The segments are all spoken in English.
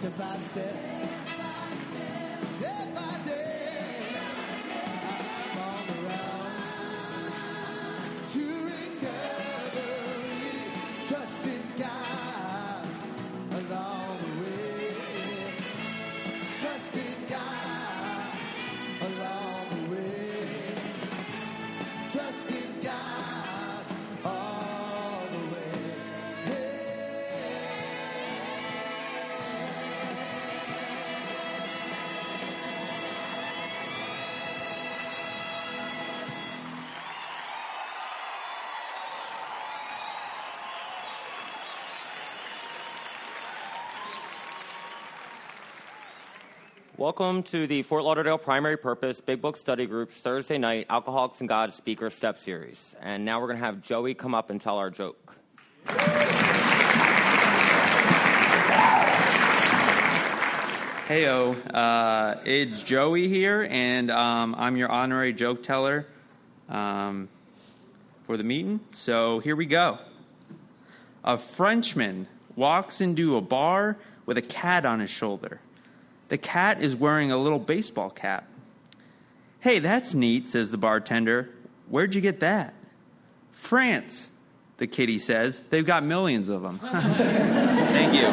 step by step. Welcome to the Fort Lauderdale Primary Purpose Big Book Study Group's Thursday night Alcoholics and God Speaker Step Series. And now we're going to have Joey come up and tell our joke. Heyo, uh, it's Joey here, and um, I'm your honorary joke teller um, for the meeting. So here we go. A Frenchman walks into a bar with a cat on his shoulder. The cat is wearing a little baseball cap. Hey, that's neat, says the bartender. Where'd you get that? France, the kitty says. They've got millions of them. Thank you.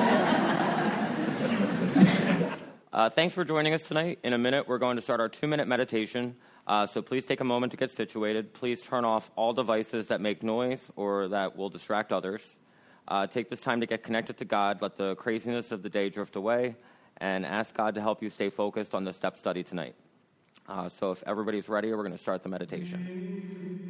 Uh, thanks for joining us tonight. In a minute, we're going to start our two minute meditation. Uh, so please take a moment to get situated. Please turn off all devices that make noise or that will distract others. Uh, take this time to get connected to God. Let the craziness of the day drift away and ask God to help you stay focused on the step study tonight. Uh, so if everybody's ready, we're going to start the meditation.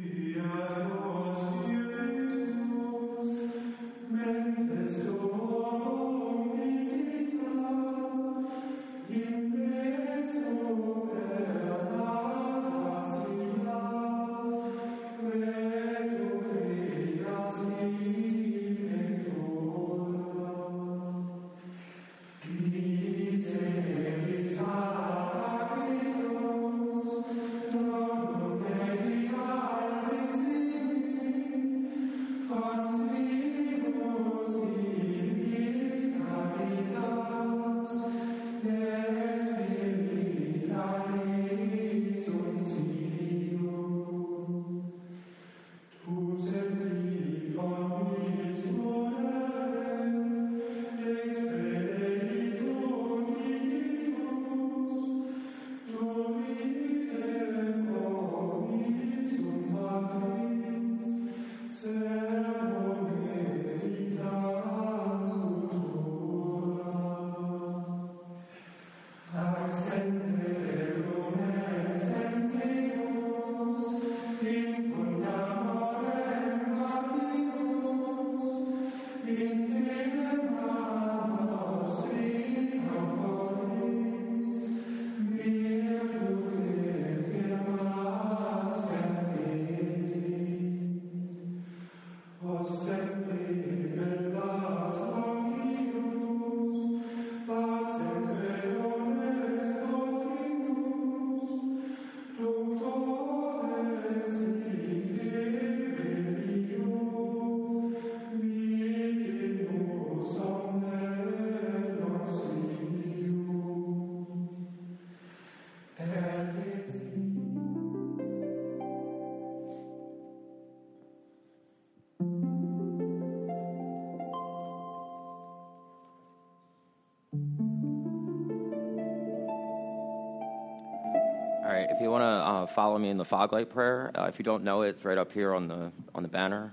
Follow me in the fog light prayer, uh, if you don't know it, it's right up here on the on the banner.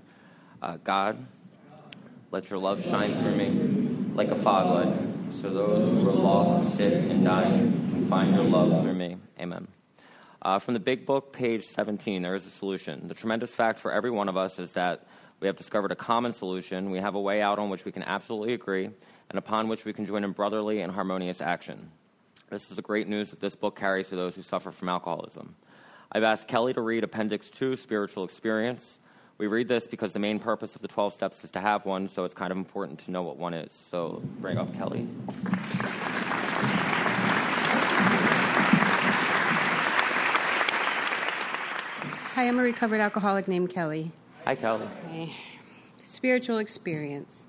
Uh, God, let your love shine through me like a fog light, so those who are lost, sick, and dying can find your love through me. Amen. Uh, from the Big Book, page 17, there is a solution. The tremendous fact for every one of us is that we have discovered a common solution. We have a way out on which we can absolutely agree, and upon which we can join in brotherly and harmonious action. This is the great news that this book carries to those who suffer from alcoholism. I've asked Kelly to read Appendix 2, Spiritual Experience. We read this because the main purpose of the 12 steps is to have one, so it's kind of important to know what one is. So bring up Kelly. Hi, I'm a recovered alcoholic named Kelly. Hi, Kelly. Okay. Spiritual experience.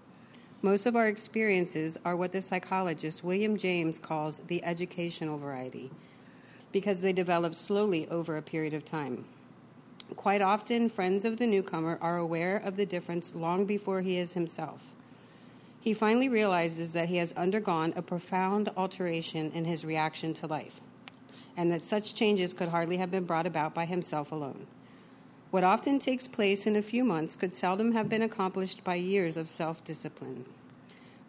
Most of our experiences are what the psychologist William James calls the educational variety, because they develop slowly over a period of time. Quite often, friends of the newcomer are aware of the difference long before he is himself. He finally realizes that he has undergone a profound alteration in his reaction to life, and that such changes could hardly have been brought about by himself alone. What often takes place in a few months could seldom have been accomplished by years of self discipline.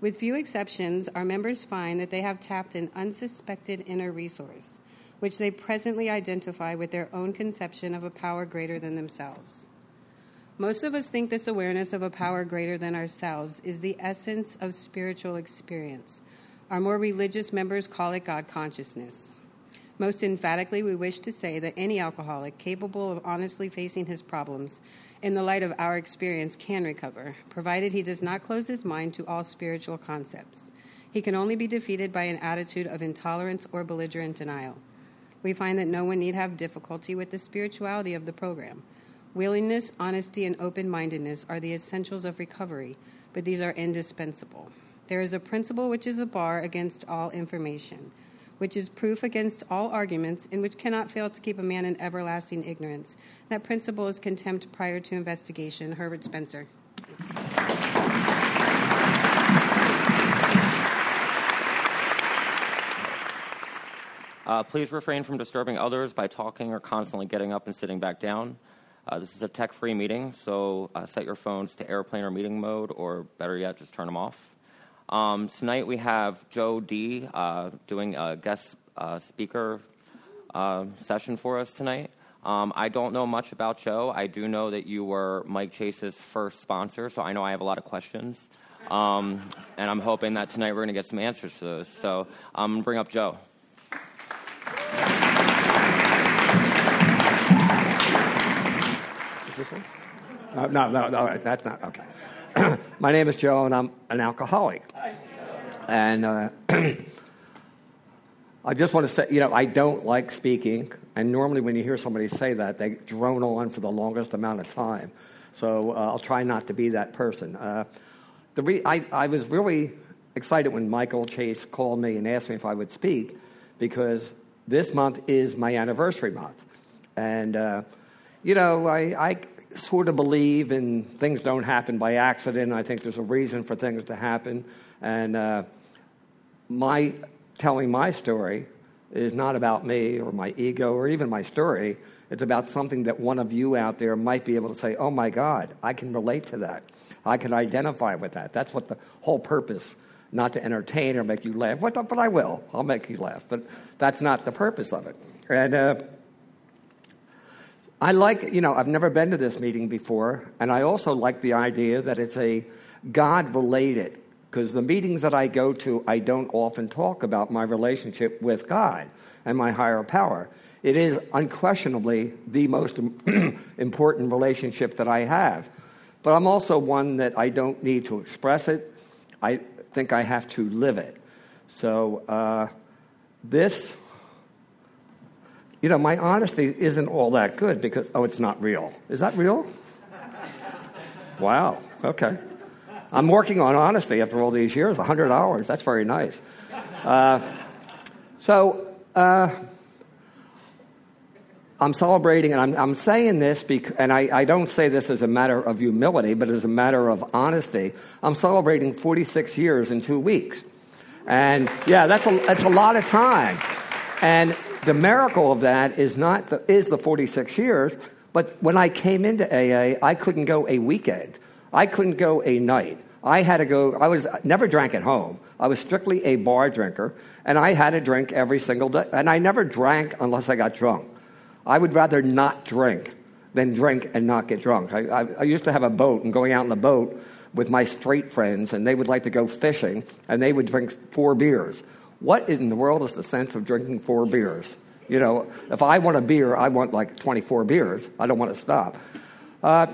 With few exceptions, our members find that they have tapped an unsuspected inner resource, which they presently identify with their own conception of a power greater than themselves. Most of us think this awareness of a power greater than ourselves is the essence of spiritual experience. Our more religious members call it God consciousness. Most emphatically, we wish to say that any alcoholic capable of honestly facing his problems in the light of our experience can recover, provided he does not close his mind to all spiritual concepts. He can only be defeated by an attitude of intolerance or belligerent denial. We find that no one need have difficulty with the spirituality of the program. Willingness, honesty, and open mindedness are the essentials of recovery, but these are indispensable. There is a principle which is a bar against all information which is proof against all arguments, and which cannot fail to keep a man in everlasting ignorance. That principle is contempt prior to investigation. Herbert Spencer. Uh, please refrain from disturbing others by talking or constantly getting up and sitting back down. Uh, this is a tech free meeting, so uh, set your phones to airplane or meeting mode, or better yet, just turn them off. Um, tonight we have Joe D uh, doing a guest uh, speaker uh, session for us tonight. Um, I don't know much about Joe. I do know that you were Mike Chase's first sponsor, so I know I have a lot of questions. Um, and I'm hoping that tonight we're going to get some answers to those. So I'm going to bring up Joe. Is this one? Uh, no, no, no, that's not, okay. My name is Joe, and I'm an alcoholic. And uh, I just want to say, you know, I don't like speaking. And normally, when you hear somebody say that, they drone on for the longest amount of time. So uh, I'll try not to be that person. Uh, the re- I, I was really excited when Michael Chase called me and asked me if I would speak because this month is my anniversary month. And, uh, you know, I, I sort of believe in things don't happen by accident. I think there's a reason for things to happen. And uh, my telling my story is not about me or my ego or even my story. It's about something that one of you out there might be able to say, oh my God, I can relate to that. I can identify with that. That's what the whole purpose, not to entertain or make you laugh. But, but I will. I'll make you laugh. But that's not the purpose of it. And uh, I like, you know, I've never been to this meeting before. And I also like the idea that it's a God related because the meetings that I go to, I don't often talk about my relationship with God and my higher power. It is unquestionably the most important relationship that I have. But I'm also one that I don't need to express it. I think I have to live it. So, uh, this, you know, my honesty isn't all that good because, oh, it's not real. Is that real? Wow, okay. I'm working on honesty after all these years, 100 hours. That's very nice. Uh, so, uh, I'm celebrating, and I'm, I'm saying this, because, and I, I don't say this as a matter of humility, but as a matter of honesty. I'm celebrating 46 years in two weeks. And yeah, that's a, that's a lot of time. And the miracle of that is not the, is the 46 years, but when I came into AA, I couldn't go a weekend. I couldn't go a night. I had to go, I was never drank at home. I was strictly a bar drinker, and I had to drink every single day. And I never drank unless I got drunk. I would rather not drink than drink and not get drunk. I, I, I used to have a boat and going out in the boat with my straight friends, and they would like to go fishing, and they would drink four beers. What in the world is the sense of drinking four beers? You know, if I want a beer, I want like 24 beers. I don't want to stop. Uh,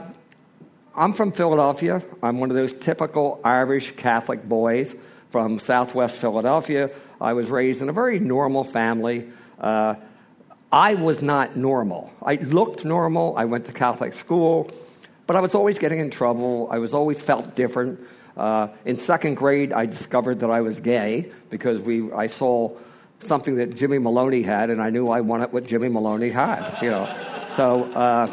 I'm from Philadelphia. I'm one of those typical Irish Catholic boys from Southwest Philadelphia. I was raised in a very normal family. Uh, I was not normal. I looked normal. I went to Catholic school, but I was always getting in trouble. I was always felt different. Uh, in second grade, I discovered that I was gay because we, I saw something that Jimmy Maloney had, and I knew I wanted what Jimmy Maloney had. You know, so uh,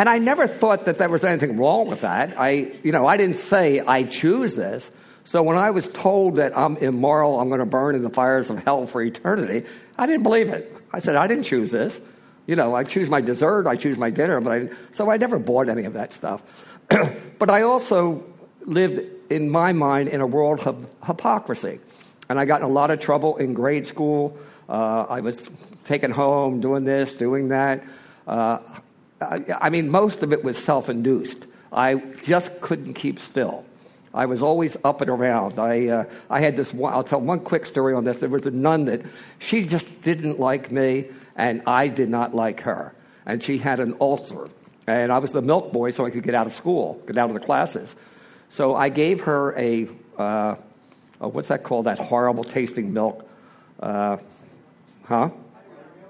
and I never thought that there was anything wrong with that. I, you know, I didn't say I choose this. So when I was told that I'm immoral, I'm going to burn in the fires of hell for eternity, I didn't believe it. I said I didn't choose this. You know, I choose my dessert, I choose my dinner, but I, so I never bought any of that stuff. but I also lived in my mind in a world of hypocrisy. And I got in a lot of trouble in grade school. Uh, I was taken home, doing this, doing that. Uh, I, I mean, most of it was self induced. I just couldn't keep still. I was always up and around. I, uh, I had this one, I'll tell one quick story on this. There was a nun that she just didn't like me, and I did not like her. And she had an ulcer. And I was the milk boy, so I could get out of school, get out of the classes. So I gave her a, uh, what's that called? That horrible tasting milk. Uh, huh?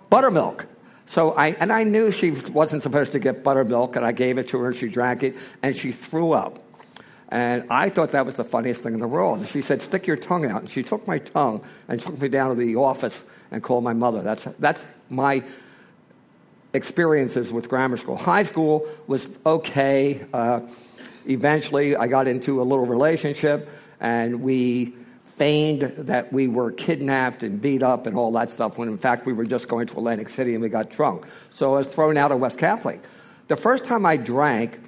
Buttermilk. So I, and I knew she wasn't supposed to get buttermilk, and I gave it to her, and she drank it, and she threw up. And I thought that was the funniest thing in the world. And she said, Stick your tongue out. And she took my tongue and took me down to the office and called my mother. That's, that's my experiences with grammar school. High school was okay. Uh, eventually, I got into a little relationship, and we feigned that we were kidnapped and beat up and all that stuff when in fact we were just going to Atlantic City and we got drunk. So I was thrown out of West Catholic. The first time I drank,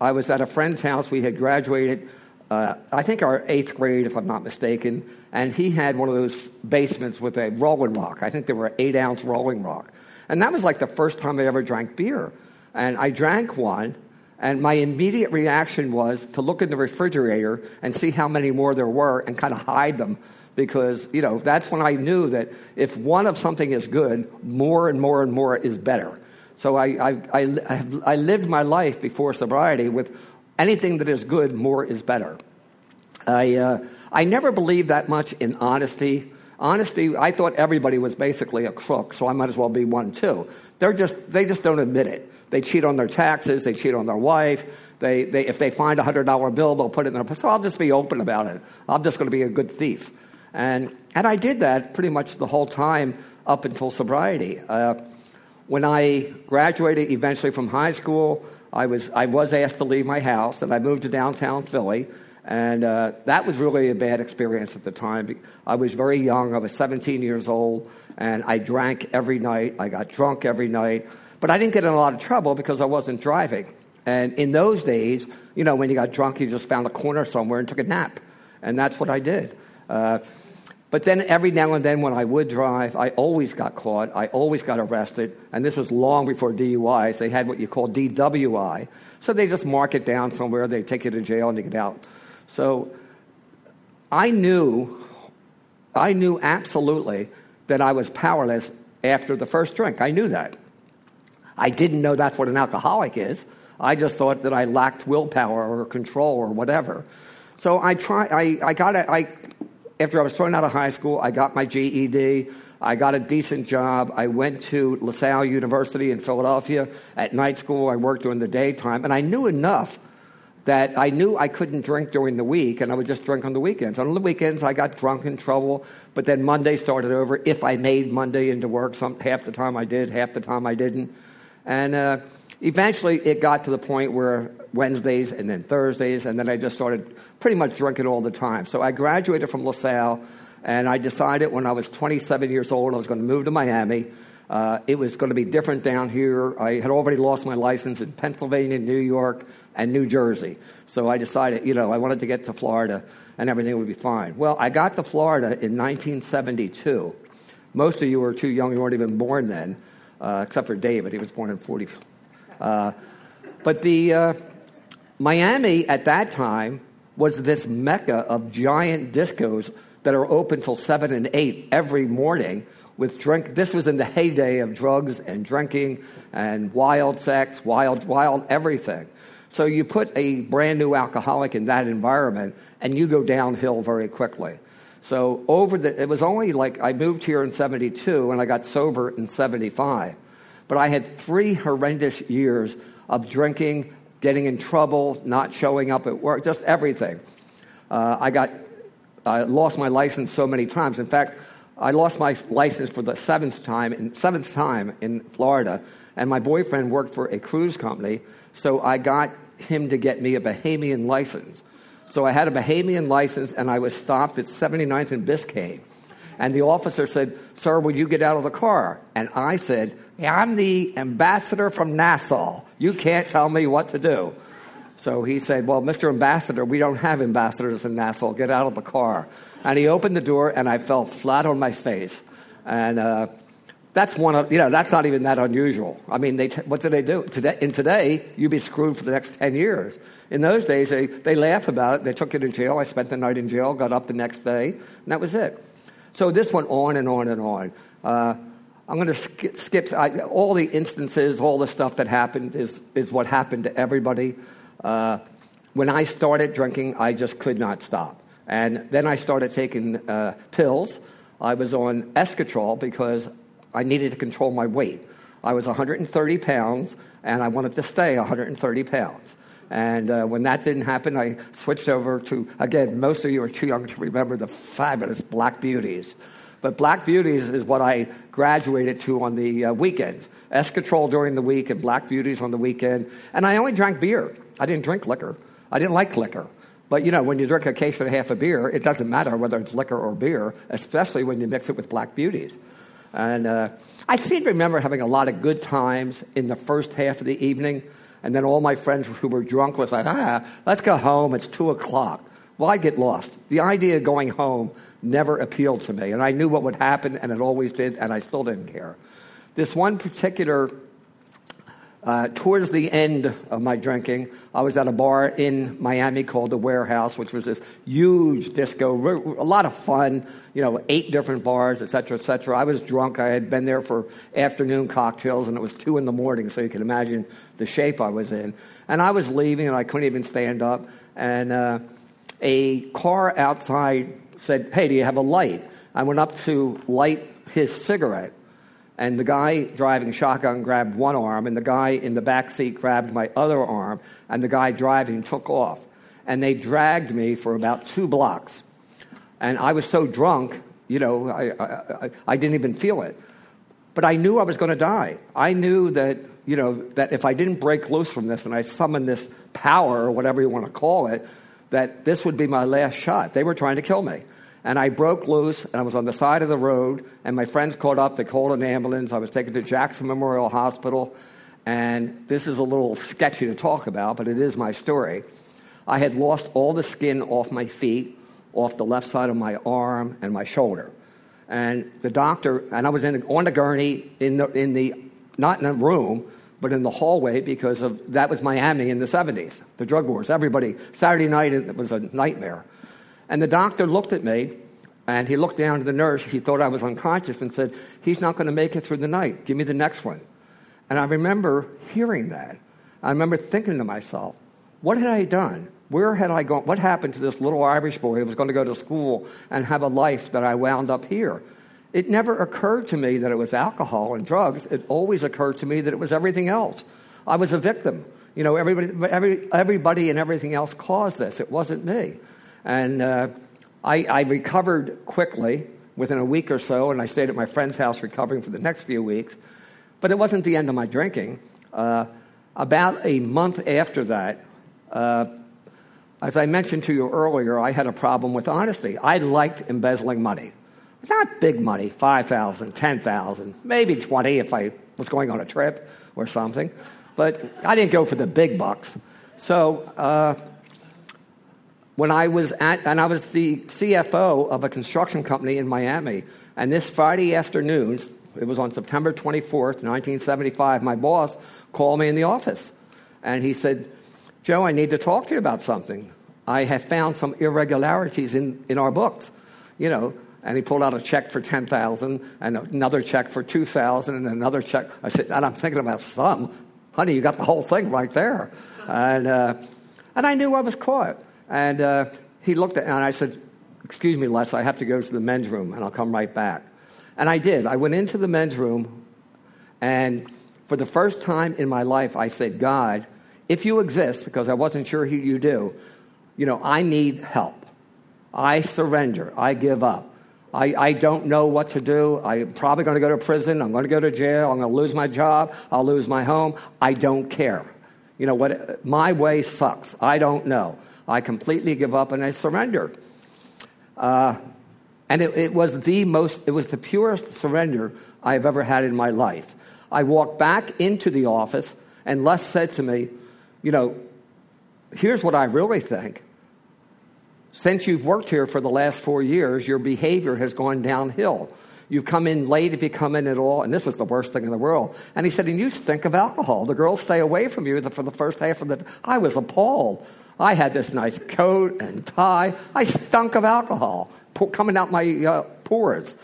I was at a friend's house. We had graduated, uh, I think our eighth grade, if I'm not mistaken, and he had one of those basements with a rolling rock. I think they were eight ounce rolling rock. And that was like the first time I ever drank beer. And I drank one, and my immediate reaction was to look in the refrigerator and see how many more there were and kind of hide them because, you know, that's when I knew that if one of something is good, more and more and more is better. So I, I, I, I lived my life before sobriety with anything that is good, more is better. I, uh, I never believed that much in honesty. Honesty, I thought everybody was basically a crook, so I might as well be one too. They're just, they just don't admit it. They cheat on their taxes. They cheat on their wife. They, they, if they find a $100 bill, they'll put it in their pocket. So I'll just be open about it. I'm just going to be a good thief. And, and I did that pretty much the whole time up until sobriety. Uh, when I graduated eventually from high school, I was, I was asked to leave my house, and I moved to downtown Philly. And uh, that was really a bad experience at the time. I was very young. I was 17 years old, and I drank every night. I got drunk every night. But I didn't get in a lot of trouble because I wasn't driving. And in those days, you know, when you got drunk, you just found a corner somewhere and took a nap. And that's what I did. Uh, but then every now and then when I would drive, I always got caught. I always got arrested. And this was long before DUIs. They had what you call DWI. So they just mark it down somewhere, they take you to jail, and you get out. So I knew, I knew absolutely that I was powerless after the first drink. I knew that. I didn't know that's what an alcoholic is. I just thought that I lacked willpower or control or whatever. So I try. I, I got it. I after I was thrown out of high school, I got my GED. I got a decent job. I went to LaSalle University in Philadelphia at night school. I worked during the daytime, and I knew enough that I knew I couldn't drink during the week, and I would just drink on the weekends. On the weekends, I got drunk in trouble, but then Monday started over. If I made Monday into work, some, half the time I did, half the time I didn't. And uh, eventually it got to the point where Wednesdays and then Thursdays, and then I just started pretty much drinking all the time. So I graduated from LaSalle, and I decided when I was 27 years old I was going to move to Miami. Uh, it was going to be different down here. I had already lost my license in Pennsylvania, New York, and New Jersey. So I decided, you know, I wanted to get to Florida and everything would be fine. Well, I got to Florida in 1972. Most of you were too young, you weren't even born then, uh, except for David. He was born in 40. Uh, but the uh, Miami at that time was this mecca of giant discos that are open till 7 and 8 every morning with drink. This was in the heyday of drugs and drinking and wild sex, wild, wild everything. So you put a brand new alcoholic in that environment and you go downhill very quickly. So over the, it was only like I moved here in 72 and I got sober in 75. But I had three horrendous years of drinking, getting in trouble, not showing up at work, just everything. Uh, I got, I lost my license so many times. In fact, I lost my license for the seventh time, in, seventh time in Florida, and my boyfriend worked for a cruise company, so I got him to get me a Bahamian license. So I had a Bahamian license, and I was stopped at 79th and Biscayne. And the officer said, Sir, would you get out of the car? And I said, I'm the ambassador from Nassau. You can't tell me what to do. So he said, Well, Mr. Ambassador, we don't have ambassadors in Nassau. Get out of the car. And he opened the door, and I fell flat on my face. And uh, that's one of, you know, that's not even that unusual. I mean, they t- what do they do? Today, in today, you'd be screwed for the next 10 years. In those days, they, they laugh about it. They took you to jail. I spent the night in jail, got up the next day, and that was it. So this went on and on and on. Uh, I'm going to skip, skip I, all the instances, all the stuff that happened is, is what happened to everybody. Uh, when I started drinking, I just could not stop. And then I started taking uh, pills. I was on Eskatrol because I needed to control my weight. I was 130 pounds, and I wanted to stay 130 pounds. And uh, when that didn't happen, I switched over to, again, most of you are too young to remember the fabulous Black Beauties. But Black Beauties is what I graduated to on the uh, weekends. Eskatrol during the week and Black Beauties on the weekend. And I only drank beer. I didn't drink liquor. I didn't like liquor. But you know, when you drink a case and a half of beer, it doesn't matter whether it's liquor or beer, especially when you mix it with Black Beauties. And uh, I seem to remember having a lot of good times in the first half of the evening. And then all my friends who were drunk was like, ah, let's go home. It's two o'clock. Well, I get lost. The idea of going home never appealed to me. And I knew what would happen, and it always did, and I still didn't care. This one particular uh, towards the end of my drinking, I was at a bar in Miami called the Warehouse, which was this huge disco, a lot of fun, you know, eight different bars, et cetera, et cetera. I was drunk. I had been there for afternoon cocktails, and it was two in the morning, so you can imagine the shape I was in. And I was leaving, and I couldn't even stand up. And uh, a car outside said, Hey, do you have a light? I went up to light his cigarette and the guy driving shotgun grabbed one arm, and the guy in the back seat grabbed my other arm, and the guy driving took off. And they dragged me for about two blocks. And I was so drunk, you know, I, I, I didn't even feel it. But I knew I was going to die. I knew that, you know, that if I didn't break loose from this and I summoned this power, or whatever you want to call it, that this would be my last shot. They were trying to kill me and I broke loose, and I was on the side of the road, and my friends caught up. They called an ambulance. I was taken to Jackson Memorial Hospital, and this is a little sketchy to talk about, but it is my story. I had lost all the skin off my feet, off the left side of my arm and my shoulder. And the doctor, and I was in, on the gurney in the, in the, not in a room, but in the hallway because of that was Miami in the 70s, the drug wars. Everybody, Saturday night, it was a nightmare. And the doctor looked at me and he looked down to the nurse. He thought I was unconscious and said, He's not going to make it through the night. Give me the next one. And I remember hearing that. I remember thinking to myself, What had I done? Where had I gone? What happened to this little Irish boy who was going to go to school and have a life that I wound up here? It never occurred to me that it was alcohol and drugs. It always occurred to me that it was everything else. I was a victim. You know, everybody, every, everybody and everything else caused this. It wasn't me. And uh, I, I recovered quickly within a week or so, and I stayed at my friend's house recovering for the next few weeks. But it wasn't the end of my drinking. Uh, about a month after that, uh, as I mentioned to you earlier, I had a problem with honesty. I liked embezzling money. It's not big money, 5000 10000 maybe 20 if I was going on a trip or something. But I didn't go for the big bucks. So uh, when I was at, and I was the CFO of a construction company in Miami, and this Friday afternoon, it was on September 24th, 1975, my boss called me in the office. And he said, Joe, I need to talk to you about something. I have found some irregularities in, in our books. You know, and he pulled out a check for 10000 and another check for 2000 and another check. I said, and I'm thinking about some. Honey, you got the whole thing right there. And, uh, and I knew I was caught. And uh, he looked at and I said, Excuse me, Les, I have to go to the men's room and I'll come right back. And I did. I went into the men's room, and for the first time in my life, I said, God, if you exist, because I wasn't sure who you do, you know, I need help. I surrender. I give up. I, I don't know what to do. I'm probably going to go to prison. I'm going to go to jail. I'm going to lose my job. I'll lose my home. I don't care. You know what? My way sucks. I don't know. I completely give up and I surrender. Uh, and it, it, was the most, it was the purest surrender I have ever had in my life. I walked back into the office, and Les said to me, You know, here's what I really think. Since you've worked here for the last four years, your behavior has gone downhill. You come in late if you come in at all, and this was the worst thing in the world. And he said, and you stink of alcohol. The girls stay away from you for the first half of the. I was appalled. I had this nice coat and tie. I stunk of alcohol coming out my uh, pores.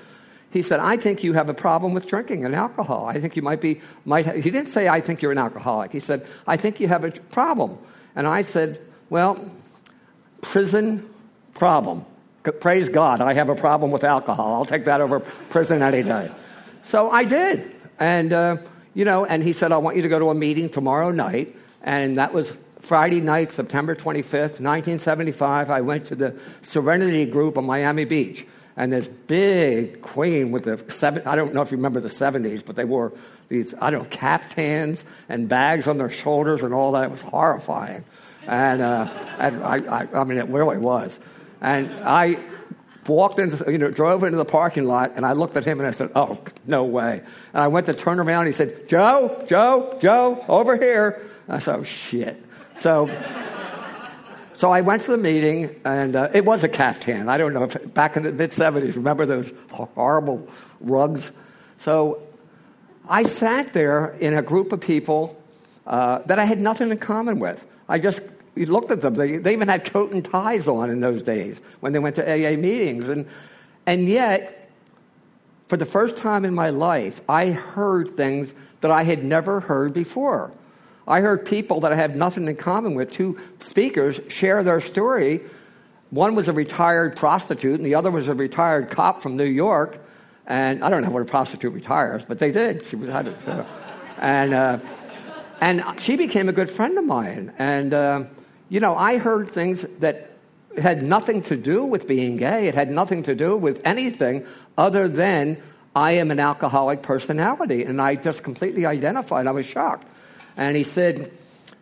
He said, I think you have a problem with drinking and alcohol. I think you might be, might ha-. he didn't say, I think you're an alcoholic. He said, I think you have a problem. And I said, well, prison problem. Praise God, I have a problem with alcohol. I'll take that over prison any day. So I did. And, uh, you know, and he said, I want you to go to a meeting tomorrow night. And that was Friday night, September 25th, 1975, I went to the Serenity Group on Miami Beach. And this big queen with the seven, I don't know if you remember the 70s, but they wore these, I don't know, caftans and bags on their shoulders and all that. It was horrifying. And, uh, and I, I, I mean, it really was. And I walked into, you know, drove into the parking lot, and I looked at him and I said, "Oh, no way!" And I went to turn around. and He said, "Joe, Joe, Joe, over here." I said, "Oh shit." So, so I went to the meeting, and uh, it was a caftan. I don't know if back in the mid 70s, remember those horrible rugs? So I sat there in a group of people uh, that I had nothing in common with. I just looked at them. They, they even had coat and ties on in those days when they went to AA meetings. And, and yet, for the first time in my life, I heard things that I had never heard before. I heard people that I have nothing in common with, two speakers, share their story. One was a retired prostitute, and the other was a retired cop from New York. And I don't know what a prostitute retires, but they did. She was had it, and uh, and she became a good friend of mine. And uh, you know, I heard things that had nothing to do with being gay. It had nothing to do with anything other than I am an alcoholic personality, and I just completely identified. I was shocked. And he said,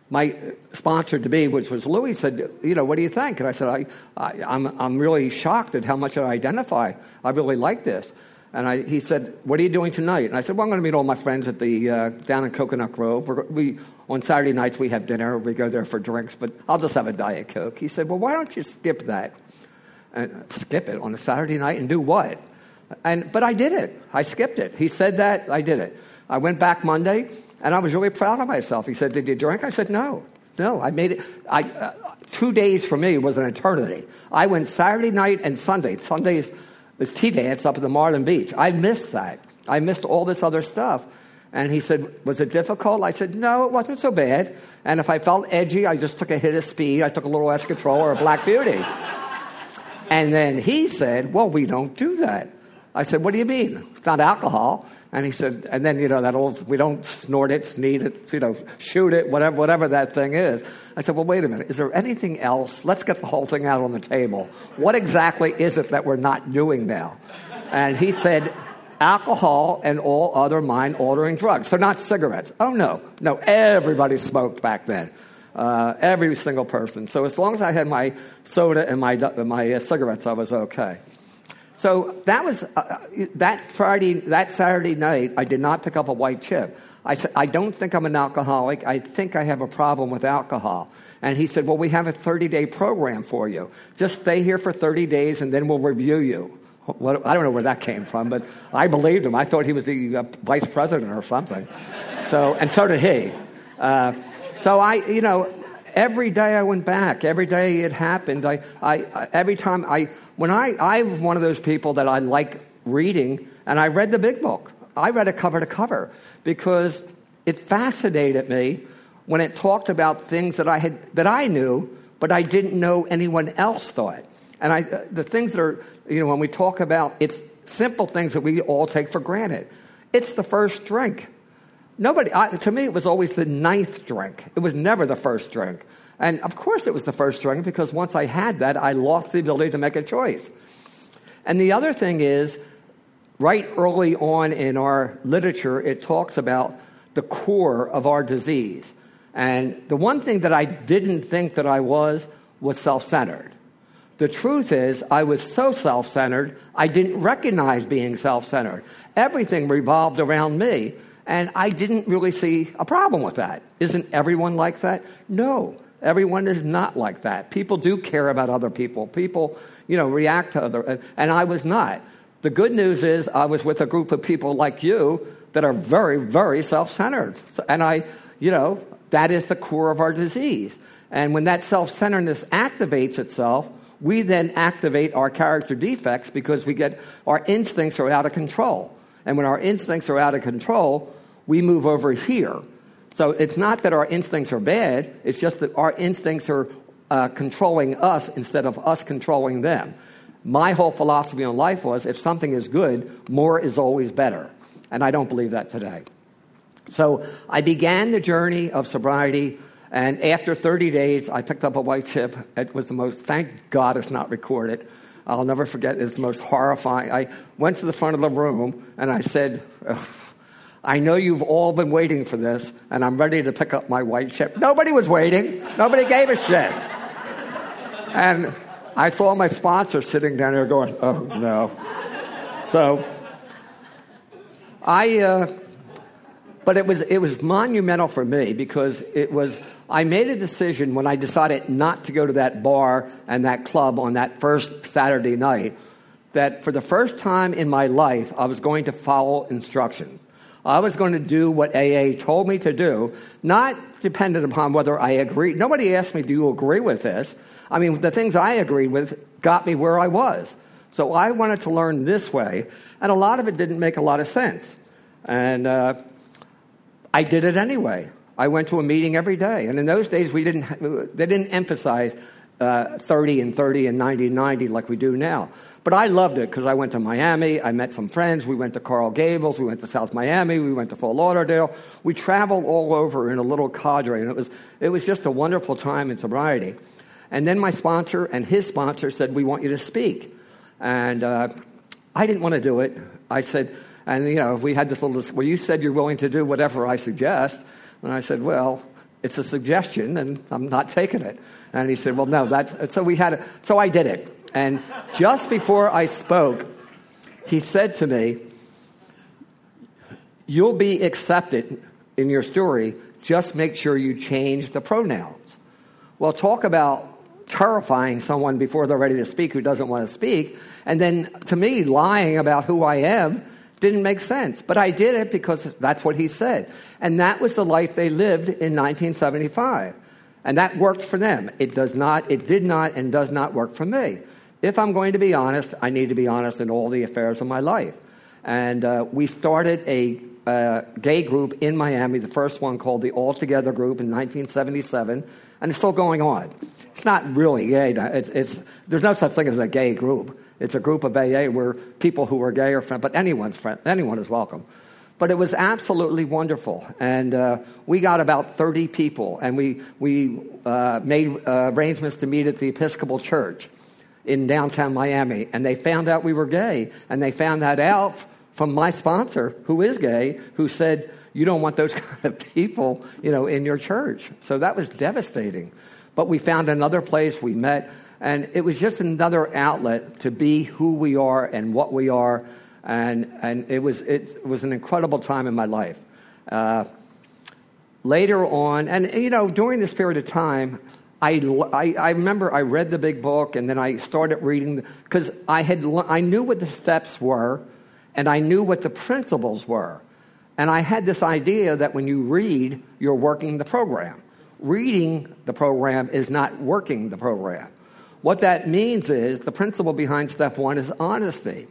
my sponsor to be, which was Louis, said, you know, what do you think? And I said, I, I, I'm, I'm really shocked at how much I identify. I really like this. And I, he said, what are you doing tonight? And I said, well, I'm going to meet all my friends at the, uh, down in Coconut Grove. We're, we, on Saturday nights, we have dinner. We go there for drinks, but I'll just have a Diet Coke. He said, well, why don't you skip that? And skip it on a Saturday night and do what? And, but I did it. I skipped it. He said that. I did it. I went back Monday. And I was really proud of myself. He said, Did you drink? I said, No. No, I made it. I, uh, two days for me was an eternity. I went Saturday night and Sunday. Sundays was tea dance up at the Marlin Beach. I missed that. I missed all this other stuff. And he said, Was it difficult? I said, No, it wasn't so bad. And if I felt edgy, I just took a hit of speed. I took a little Eskatrol or a Black Beauty. and then he said, Well, we don't do that. I said, What do you mean? It's not alcohol. And he said, and then, you know, that old, we don't snort it, sneeze it, you know, shoot it, whatever, whatever that thing is. I said, well, wait a minute. Is there anything else? Let's get the whole thing out on the table. What exactly is it that we're not doing now? And he said, alcohol and all other mind altering drugs. So, not cigarettes. Oh, no. No, everybody smoked back then. Uh, every single person. So, as long as I had my soda and my, my uh, cigarettes, I was okay. So that was uh, that Friday, that Saturday night. I did not pick up a white chip. I said, I don't think I'm an alcoholic. I think I have a problem with alcohol. And he said, Well, we have a 30 day program for you. Just stay here for 30 days and then we'll review you. What, I don't know where that came from, but I believed him. I thought he was the uh, vice president or something. So, and so did he. Uh, so I, you know, every day I went back. Every day it happened. I, I, every time I, when I, I'm one of those people that I like reading, and I read the big book. I read it cover to cover because it fascinated me when it talked about things that I had that I knew, but I didn't know anyone else thought. And I, uh, the things that are, you know, when we talk about it's simple things that we all take for granted. It's the first drink. Nobody, I, to me, it was always the ninth drink. It was never the first drink. And of course, it was the first drink because once I had that, I lost the ability to make a choice. And the other thing is, right early on in our literature, it talks about the core of our disease. And the one thing that I didn't think that I was was self centered. The truth is, I was so self centered, I didn't recognize being self centered. Everything revolved around me, and I didn't really see a problem with that. Isn't everyone like that? No. Everyone is not like that. People do care about other people. People, you know, react to other, and I was not. The good news is I was with a group of people like you that are very, very self-centered. And I, you know, that is the core of our disease. And when that self-centeredness activates itself, we then activate our character defects because we get our instincts are out of control. And when our instincts are out of control, we move over here so it's not that our instincts are bad, it's just that our instincts are uh, controlling us instead of us controlling them. My whole philosophy on life was if something is good, more is always better. And I don't believe that today. So I began the journey of sobriety, and after 30 days, I picked up a white chip. It was the most, thank God it's not recorded. I'll never forget, it's the most horrifying. I went to the front of the room and I said, I know you've all been waiting for this, and I'm ready to pick up my white chip. Nobody was waiting. Nobody gave a shit. And I saw my sponsor sitting down there going, oh, no. So I, uh, but it was, it was monumental for me because it was, I made a decision when I decided not to go to that bar and that club on that first Saturday night that for the first time in my life, I was going to follow instructions. I was going to do what AA told me to do, not dependent upon whether I agreed. Nobody asked me, Do you agree with this? I mean, the things I agreed with got me where I was. So I wanted to learn this way, and a lot of it didn't make a lot of sense. And uh, I did it anyway. I went to a meeting every day. And in those days, we didn't, they didn't emphasize uh, 30 and 30 and 90 and 90 like we do now. But I loved it because I went to Miami, I met some friends, we went to Coral Gables, we went to South Miami, we went to Fort Lauderdale. We traveled all over in a little cadre, and it was, it was just a wonderful time in sobriety. And then my sponsor and his sponsor said, We want you to speak. And uh, I didn't want to do it. I said, and you know, we had this little, well, you said you're willing to do whatever I suggest. And I said, Well, it's a suggestion, and I'm not taking it. And he said, Well, no, that's, so we had, a, so I did it. And just before I spoke, he said to me, You'll be accepted in your story, just make sure you change the pronouns. Well, talk about terrifying someone before they're ready to speak who doesn't want to speak. And then to me, lying about who I am didn't make sense. But I did it because that's what he said. And that was the life they lived in 1975. And that worked for them. It does not, it did not, and does not work for me if I'm going to be honest, I need to be honest in all the affairs of my life. And uh, we started a uh, gay group in Miami, the first one called the All Together Group in 1977, and it's still going on. it's not really gay. It's, it's, there's no such thing as a gay group. It's a group of AA where people who are gay are friends, but anyone's friend, anyone is welcome. But it was absolutely wonderful. And uh, we got about 30 people, and we, we uh, made uh, arrangements to meet at the Episcopal Church in downtown Miami. And they found out we were gay, and they found that out from my sponsor, who is gay, who said, You don't want those kind of people you know, in your church. So that was devastating. But we found another place, we met, and it was just another outlet to be who we are and what we are. And, and it, was, it was an incredible time in my life. Uh, later on, and you know, during this period of time, I, I, I, remember I read the big book and then I started reading because I, had, I knew what the steps were and I knew what the principles were. And I had this idea that when you read, you're working the program. Reading the program is not working the program. What that means is the principle behind step one is honesty.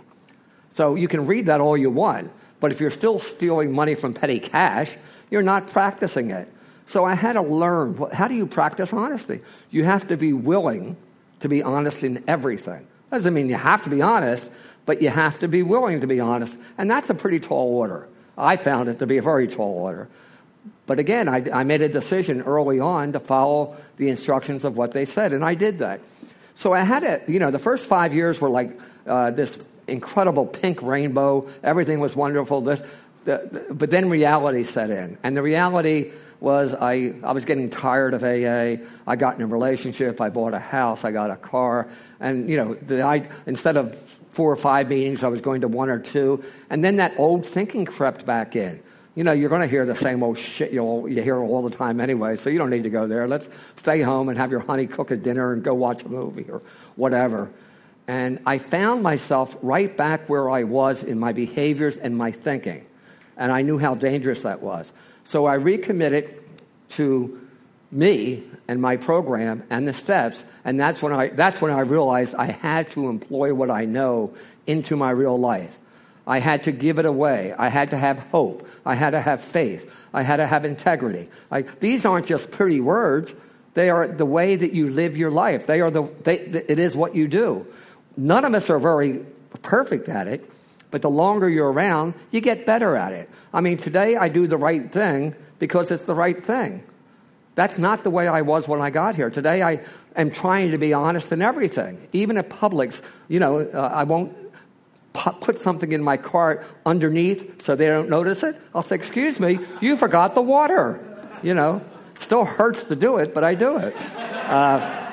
So you can read that all you want, but if you're still stealing money from petty cash, you're not practicing it. So I had to learn how do you practice honesty? You have to be willing to be honest in everything. That Doesn't mean you have to be honest, but you have to be willing to be honest. And that's a pretty tall order. I found it to be a very tall order. But again, I, I made a decision early on to follow the instructions of what they said, and I did that. So I had it, you know, the first five years were like uh, this incredible pink rainbow. Everything was wonderful. This, the, the, but then reality set in. And the reality was I, I was getting tired of AA. I got in a relationship. I bought a house. I got a car. And, you know, the, I, instead of four or five meetings, I was going to one or two. And then that old thinking crept back in. You know, you're going to hear the same old shit you hear all the time anyway, so you don't need to go there. Let's stay home and have your honey cook a dinner and go watch a movie or whatever. And I found myself right back where I was in my behaviors and my thinking. And I knew how dangerous that was. So I recommitted to me and my program and the steps, and that's when I, that's when I realized I had to employ what I know into my real life. I had to give it away. I had to have hope. I had to have faith. I had to have integrity. I, these aren't just pretty words. They are the way that you live your life. They are the, they, it is what you do. None of us are very perfect at it, but the longer you're around, you get better at it. I mean, today I do the right thing because it's the right thing. That's not the way I was when I got here. Today I am trying to be honest in everything, even at Publix. You know, uh, I won't put something in my cart underneath so they don't notice it. I'll say, "Excuse me, you forgot the water." You know, still hurts to do it, but I do it. Uh,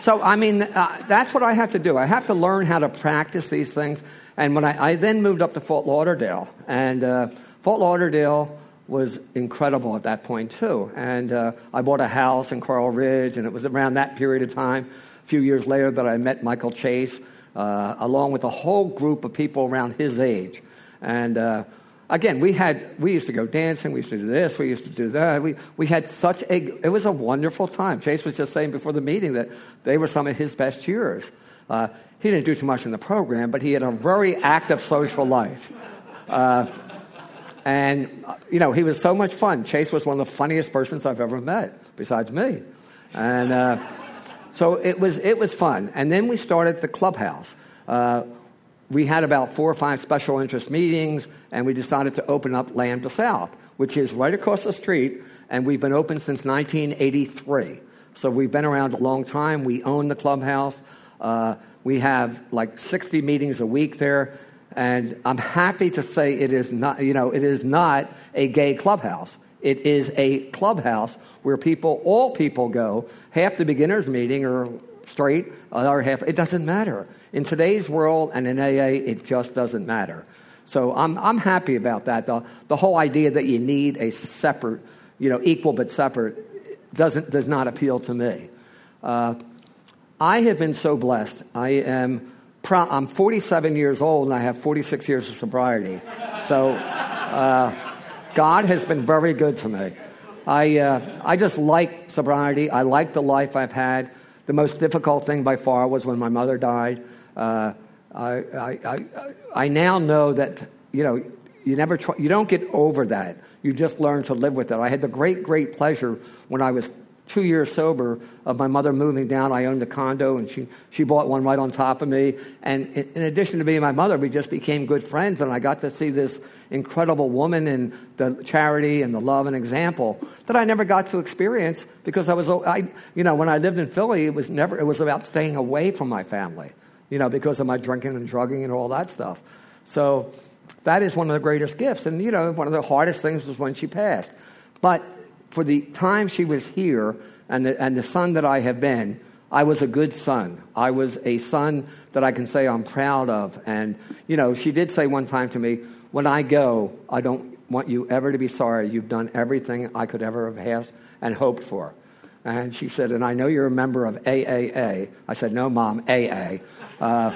so, I mean, uh, that's what I have to do. I have to learn how to practice these things. And when I, I then moved up to Fort Lauderdale, and uh, Fort Lauderdale was incredible at that point too. And uh, I bought a house in Coral Ridge, and it was around that period of time, a few years later, that I met Michael Chase, uh, along with a whole group of people around his age. And uh, again, we had we used to go dancing, we used to do this, we used to do that. We we had such a it was a wonderful time. Chase was just saying before the meeting that they were some of his best years. Uh, he didn't do too much in the program, but he had a very active social life. Uh, and, you know, he was so much fun. Chase was one of the funniest persons I've ever met, besides me. And uh, so it was, it was fun. And then we started the clubhouse. Uh, we had about four or five special interest meetings, and we decided to open up Lambda South, which is right across the street, and we've been open since 1983. So we've been around a long time. We own the clubhouse. Uh, we have like 60 meetings a week there. And I'm happy to say it is not, you know, it is not a gay clubhouse. It is a clubhouse where people, all people go. Half the beginners meeting are straight, other half, it doesn't matter. In today's world and in AA, it just doesn't matter. So I'm, I'm happy about that. The, the whole idea that you need a separate, you know, equal but separate doesn't, does not appeal to me. Uh, I have been so blessed. I am I'm 47 years old and I have 46 years of sobriety. So uh, God has been very good to me. I, uh, I just like sobriety. I like the life I've had. The most difficult thing by far was when my mother died. Uh, I, I, I, I, now know that, you know, you, never you don't get over that. You just learn to live with it. I had the great, great pleasure when I was two years sober of my mother moving down. I owned a condo, and she, she bought one right on top of me. And in, addition to being my mother, we just became good friends, and I got to see this incredible woman and the charity and the love and example that I never got to experience because I was, I, you know, when I lived in Philly, it was never, it was about staying away from my family, you know, because of my drinking and drugging and all that stuff. So that is one of the greatest gifts. And, you know, one of the hardest things was when she passed. But for the time she was here and the, and the son that I have been, I was a good son. I was a son that I can say I'm proud of. And, you know, she did say one time to me, When I go, I don't want you ever to be sorry. You've done everything I could ever have asked and hoped for. And she said, And I know you're a member of AAA. I said, No, Mom, AA. Uh,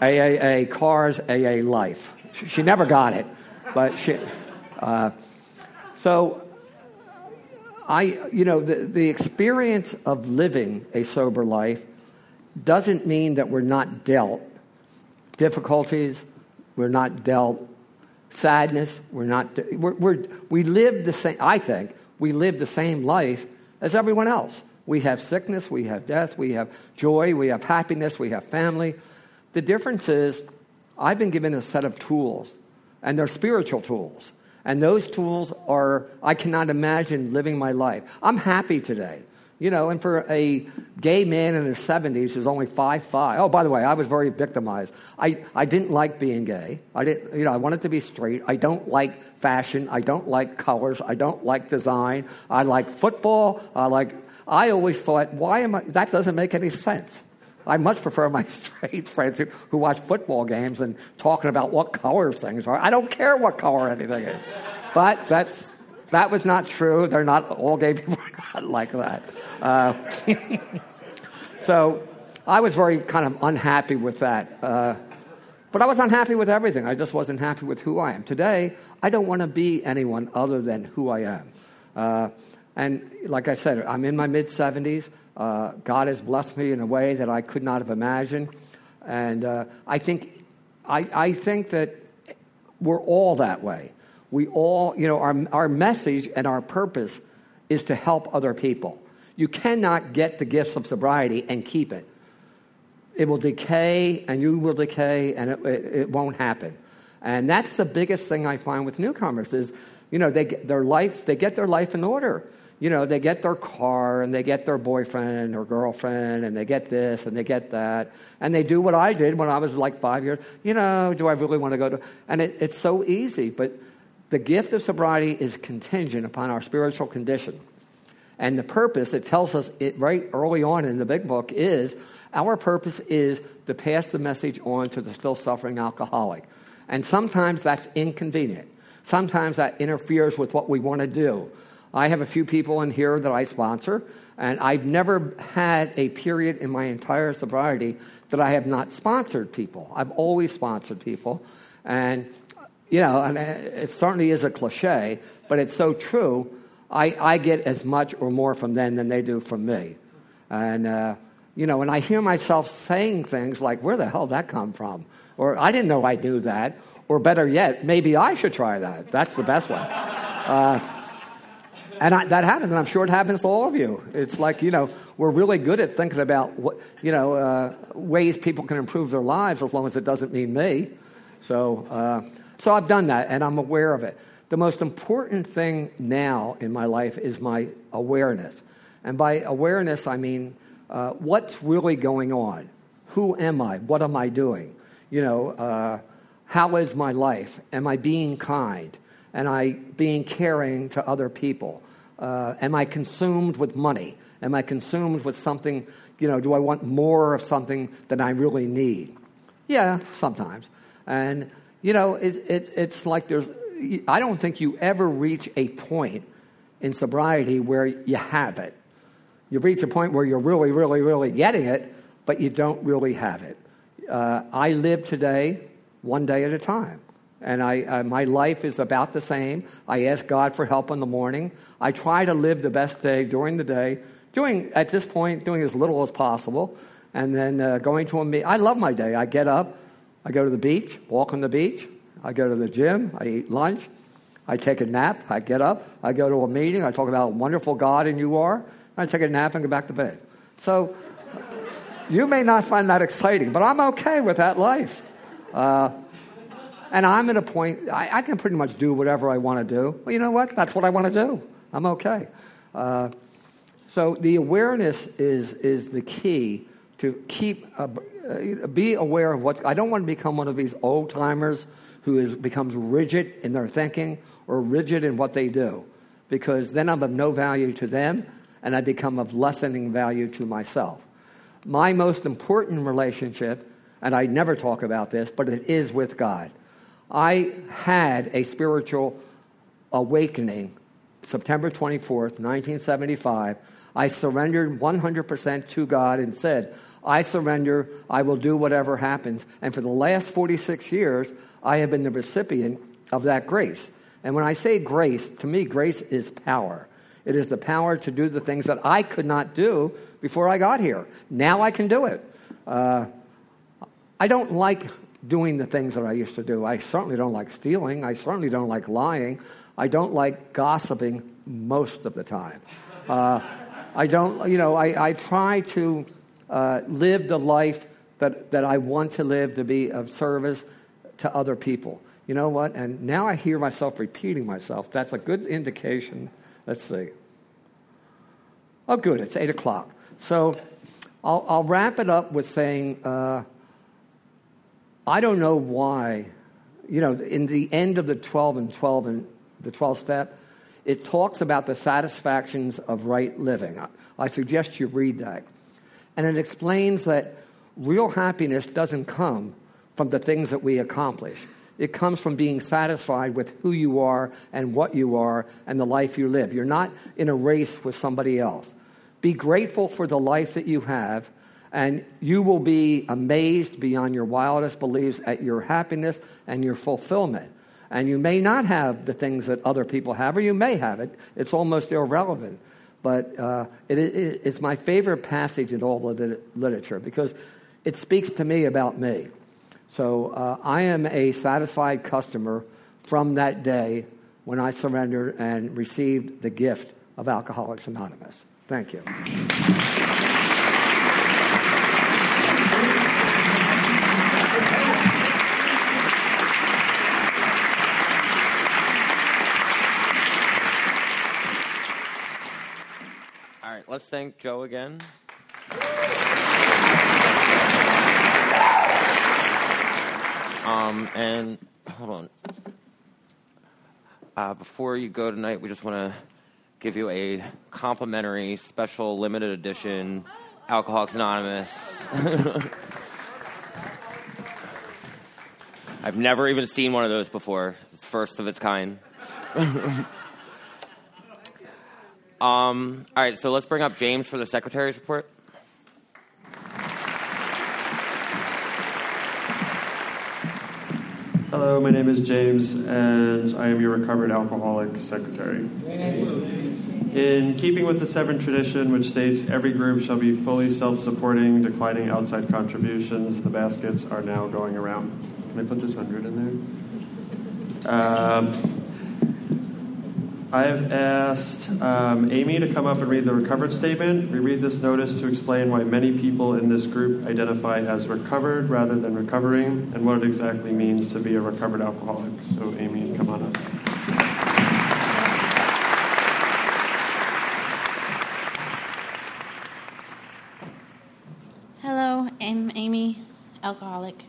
AAA Cars, AA Life. She, she never got it. But she. Uh, so I, you know, the, the experience of living a sober life doesn't mean that we're not dealt difficulties, we're not dealt sadness, we're not, we're, we're, we live the same, I think, we live the same life as everyone else. We have sickness, we have death, we have joy, we have happiness, we have family. The difference is, I've been given a set of tools, and they're spiritual tools. And those tools are, I cannot imagine living my life. I'm happy today. You know, and for a gay man in his 70s who's only five five. Oh, by the way, I was very victimized. I, I didn't like being gay. I didn't, you know, I wanted to be straight. I don't like fashion. I don't like colors. I don't like design. I like football. I like, I always thought, why am I, that doesn't make any sense. I much prefer my straight friends who, who watch football games and talking about what colors things are. I don't care what color anything is. But that's, that was not true. They're not, all gay people are not like that. Uh, so I was very kind of unhappy with that. Uh, but I was unhappy with everything. I just wasn't happy with who I am. Today, I don't want to be anyone other than who I am. Uh, and like I said, I'm in my mid 70s. Uh, God has blessed me in a way that I could not have imagined. And uh, I, think, I, I think that we're all that way. We all, you know, our, our message and our purpose is to help other people. You cannot get the gifts of sobriety and keep it. It will decay, and you will decay, and it, it, it won't happen. And that's the biggest thing I find with newcomers is, you know, they get their life, they get their life in order you know, they get their car and they get their boyfriend or girlfriend and they get this and they get that. And they do what I did when I was like five years. You know, do I really want to go to? And it, it's so easy. But the gift of sobriety is contingent upon our spiritual condition. And the purpose, it tells us it right early on in the big book, is our purpose is to pass the message on to the still suffering alcoholic. And sometimes that's inconvenient. Sometimes that interferes with what we want to do. I have a few people in here that I sponsor, and I've never had a period in my entire sobriety that I have not sponsored people. I've always sponsored people. And, you know, and it certainly is a cliche, but it's so true. I, I get as much or more from them than they do from me. And, uh, you know, and I hear myself saying things like, where the hell did that come from? Or I didn't know I knew that. Or better yet, maybe I should try that. That's the best one. Uh, and I, that happens, and I'm sure it happens to all of you. It's like, you know, we're really good at thinking about, what, you know, uh, ways people can improve their lives as long as it doesn't mean me. So, uh, so I've done that, and I'm aware of it. The most important thing now in my life is my awareness. And by awareness, I mean uh, what's really going on? Who am I? What am I doing? You know, uh, how is my life? Am I being kind? Am I being caring to other people? Uh, am I consumed with money? Am I consumed with something, you know, do I want more of something than I really need? Yeah, sometimes. And, you know, it, it, it's like there's, I don't think you ever reach a point in sobriety where you have it. You reach a point where you're really, really, really getting it, but you don't really have it. Uh, I live today one day at a time and I, uh, my life is about the same. I ask God for help in the morning. I try to live the best day during the day, doing at this point doing as little as possible, and then uh, going to a meet. I love my day. I get up, I go to the beach, walk on the beach. I go to the gym. I eat lunch. I take a nap. I get up. I go to a meeting. I talk about how wonderful God and you are. I take a nap and go back to bed. So you may not find that exciting, but I'm okay with that life. Uh, and I'm at a point, I, I, can pretty much do whatever I want to do. Well, you know what? That's what I want to do. I'm okay. Uh, so the awareness is, is the key to keep, uh, be aware of what's, I don't want to become one of these old timers who is, becomes rigid in their thinking or rigid in what they do, because then I'm of no value to them and I become of lessening value to myself. My most important relationship, and I never talk about this, but it is with God. I had a spiritual awakening September 24th, 1975. I surrendered 100% to God and said, I surrender, I will do whatever happens. And for the last 46 years, I have been the recipient of that grace. And when I say grace, to me, grace is power. It is the power to do the things that I could not do before I got here. Now I can do it. Uh, I don't like doing the things that I used to do. I certainly don't like stealing. I certainly don't like lying. I don't like gossiping most of the time. Uh, I don't, you know, I, I try to uh, live the life that, that I want to live to be of service to other people. You know what? And now I hear myself repeating myself. That's a good indication. Let's see. Oh, good. It's 8 o'clock. So I'll, I'll wrap it up with saying uh, I don't know why, you know, in the end of the 12 and 12 and the 12 step, it talks about the satisfactions of right living. I, I suggest you read that. And it explains that real happiness doesn't come from the things that we accomplish. It comes from being satisfied with who you are and what you are and the life you live. You're not in a race with somebody else. Be grateful for the life that you have, and you will be amazed beyond your wildest beliefs at your happiness and your fulfillment. And you may not have the things that other people have, or you may have it. It's almost irrelevant. But uh, it, it, it's my favorite passage in all the literature because it speaks to me about me. So uh, I am a satisfied customer from that day when I surrendered and received the gift of Alcoholics Anonymous. Thank you. Let's thank Joe again. Um, and hold on. Uh, before you go tonight, we just want to give you a complimentary, special, limited edition Alcoholics Anonymous. I've never even seen one of those before. It's first of its kind. um, all right, so let's bring up James for the secretary's report. Hello, my name is James, and I am your recovered alcoholic secretary. In keeping with the Seventh tradition, which states every group shall be fully self supporting, declining outside contributions, the baskets are now going around. Can I put this 100 in there? Um, I have asked um, Amy to come up and read the recovered statement. We read this notice to explain why many people in this group identify as recovered rather than recovering and what it exactly means to be a recovered alcoholic. So, Amy, come on up. Hello, I'm Amy, alcoholic.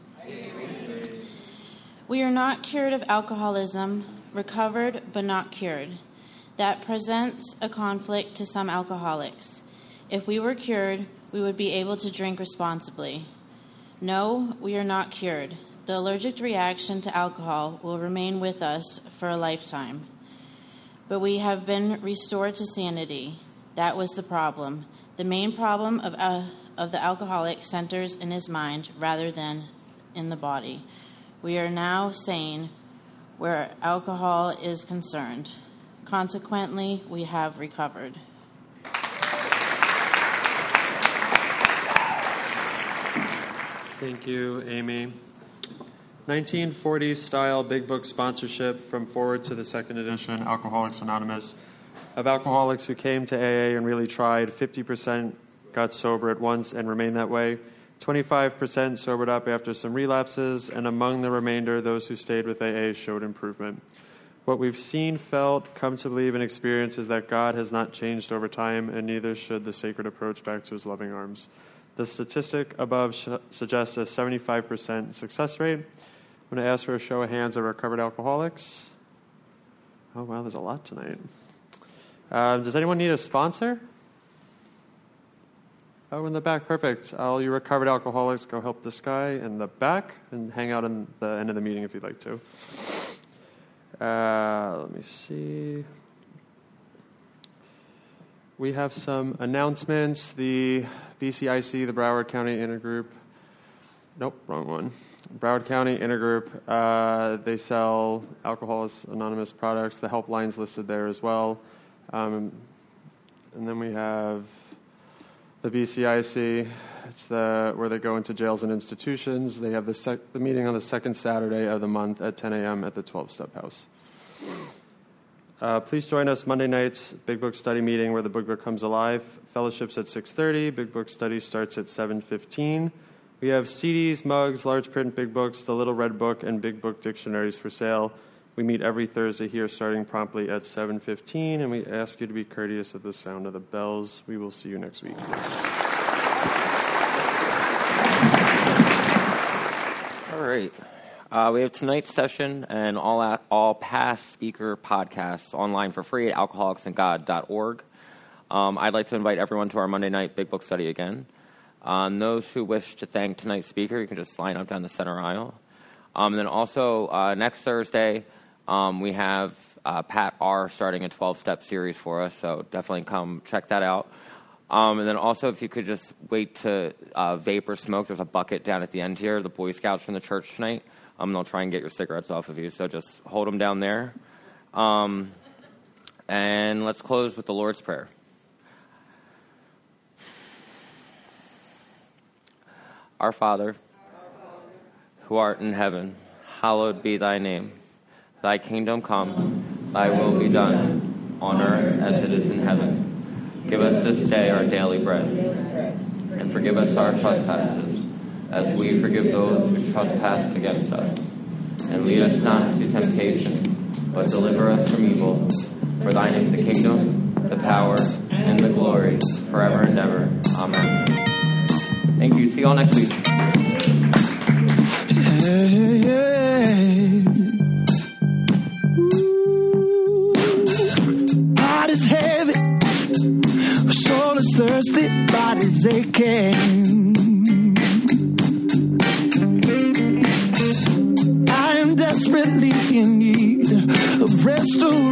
We are not cured of alcoholism, recovered but not cured that presents a conflict to some alcoholics. If we were cured, we would be able to drink responsibly. No, we are not cured. The allergic reaction to alcohol will remain with us for a lifetime. But we have been restored to sanity. That was the problem. The main problem of, uh, of the alcoholic centers in his mind rather than in the body. We are now sane where alcohol is concerned. Consequently, we have recovered. Thank you, Amy. 1940s style big book sponsorship from foreword to the second edition Alcoholics Anonymous. Of alcoholics who came to AA and really tried, 50% got sober at once and remained that way. 25% sobered up after some relapses, and among the remainder, those who stayed with AA showed improvement. What we've seen, felt, come to believe, and experience is that God has not changed over time, and neither should the sacred approach back to his loving arms. The statistic above sh- suggests a 75% success rate. I'm going to ask for a show of hands of recovered alcoholics. Oh, wow, there's a lot tonight. Um, does anyone need a sponsor? Oh, in the back, perfect. All you recovered alcoholics, go help this guy in the back and hang out in the end of the meeting if you'd like to. Uh, let me see. We have some announcements. The BCIC, the Broward County Intergroup. Nope, wrong one. Broward County Intergroup. Uh, they sell Alcoholics Anonymous products. The helplines listed there as well. Um, and then we have the BCIC. It's the where they go into jails and institutions. They have the, sec, the meeting on the second Saturday of the month at 10 a.m. at the 12 Step House. Uh, please join us Monday nights Big Book Study meeting where the Big Book comes alive. Fellowships at 6:30. Big Book Study starts at 7:15. We have CDs, mugs, large print Big Books, the Little Red Book, and Big Book dictionaries for sale. We meet every Thursday here, starting promptly at 7:15, and we ask you to be courteous of the sound of the bells. We will see you next week. Right. Uh, we have tonight's session and all at, all past speaker podcasts online for free at alcoholicsandgod.org. Um, I'd like to invite everyone to our Monday night Big Book study again. Um, those who wish to thank tonight's speaker, you can just line up down the center aisle. Um, and then also uh, next Thursday, um, we have uh, Pat R starting a 12 step series for us, so definitely come check that out. Um, and then also, if you could just wait to uh, vape or smoke, there's a bucket down at the end here. The Boy Scouts from the church tonight. Um, they'll try and get your cigarettes off of you, so just hold them down there. Um, and let's close with the Lord's Prayer. Our Father, who art in heaven, hallowed be thy name. Thy kingdom come, thy will be done, on earth as it is in heaven. Give us this day our daily bread, and forgive us our trespasses, as we forgive those who trespass against us. And lead us not into temptation, but deliver us from evil. For thine is the kingdom, the power, and the glory, forever and ever. Amen. Thank you. See you all next week. Heart thirsty, body's aching. I am desperately in need of restoration.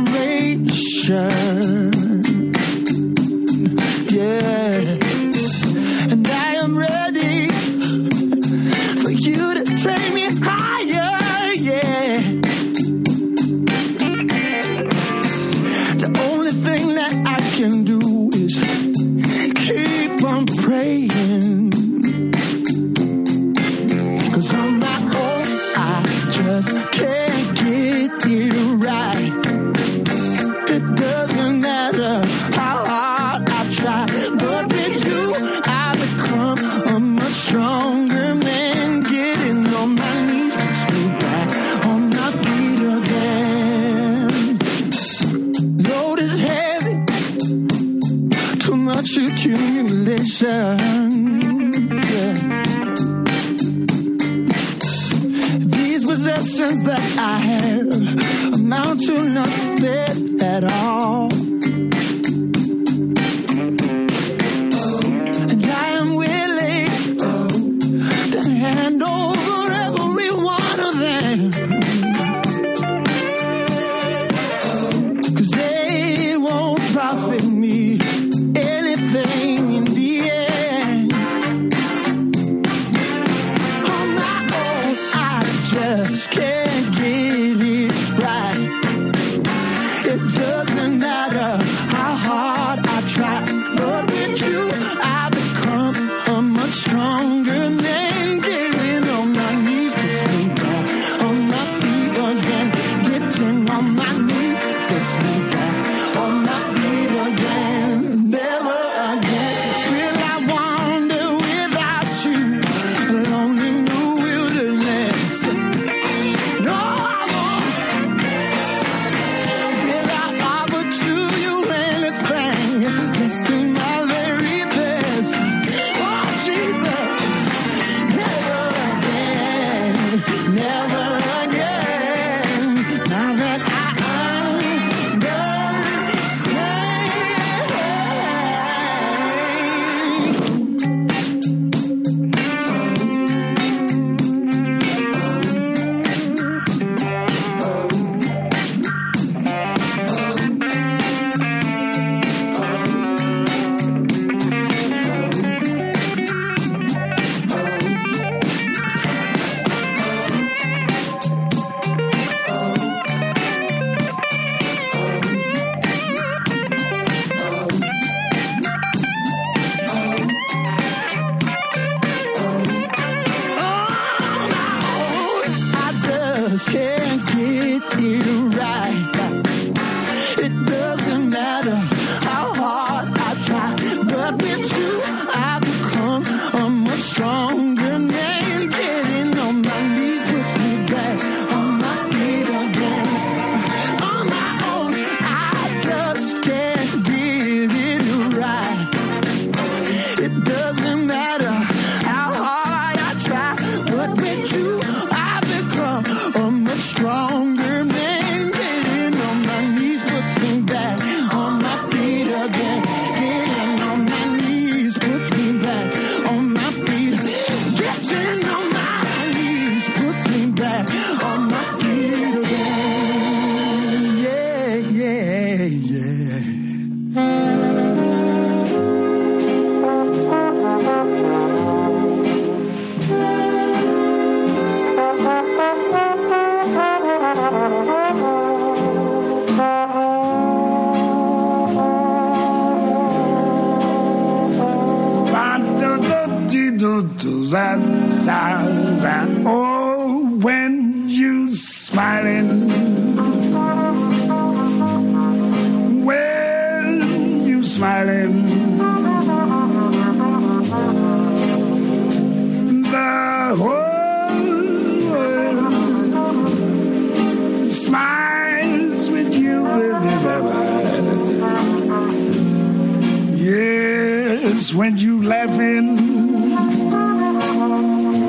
Yes, when you laughing,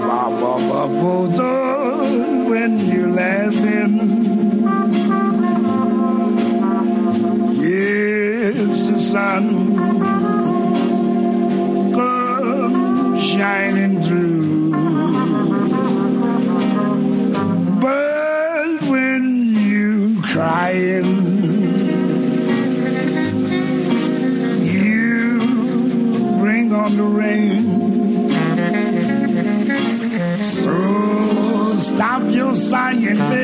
ba ba ba bah, when you laughing. Yes, the sun comes shining. wondering. So stop your sighing, baby.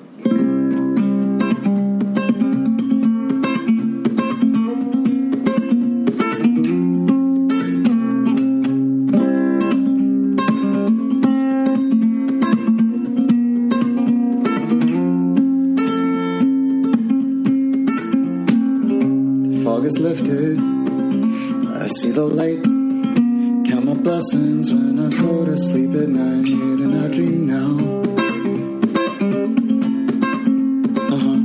see the light. Count my blessings when I go to sleep at night, and I dream now. Uh-huh.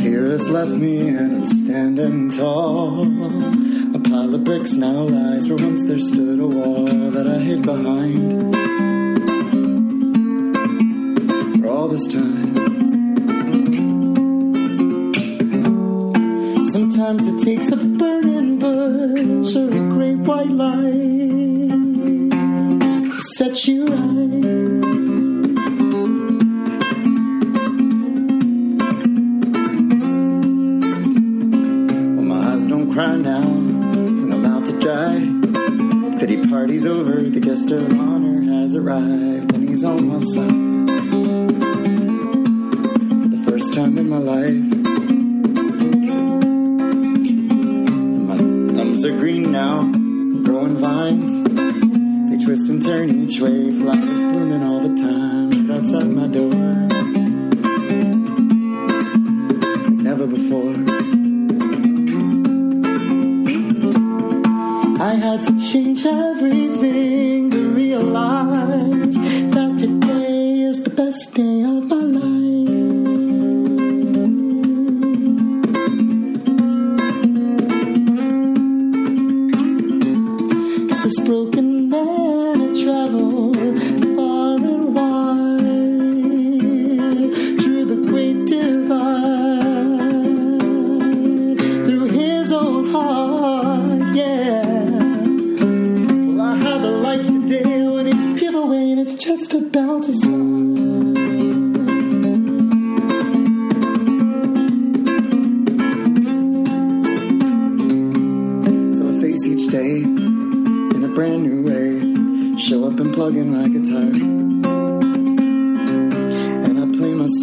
Fear has left me and I'm standing tall. A pile of bricks now lies where once there stood a wall that I hid behind.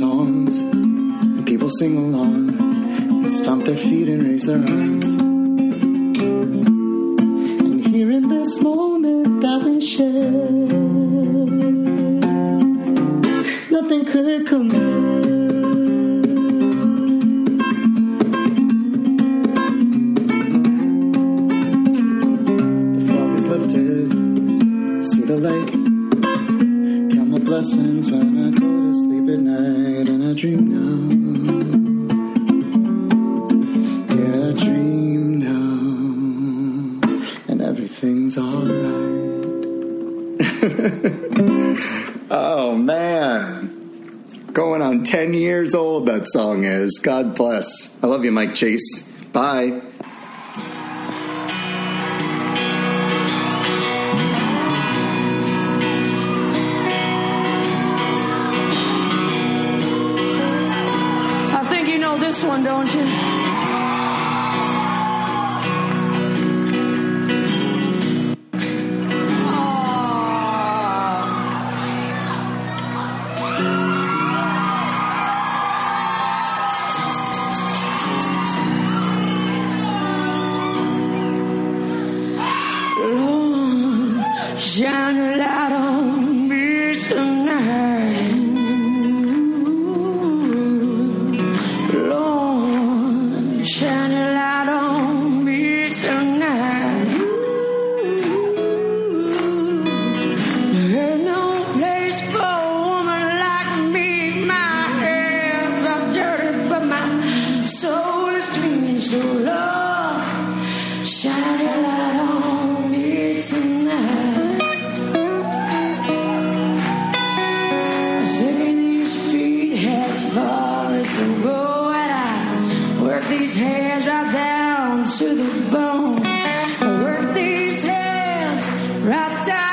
songs, and people sing along and stomp their feet and raise their arms. chase. Right down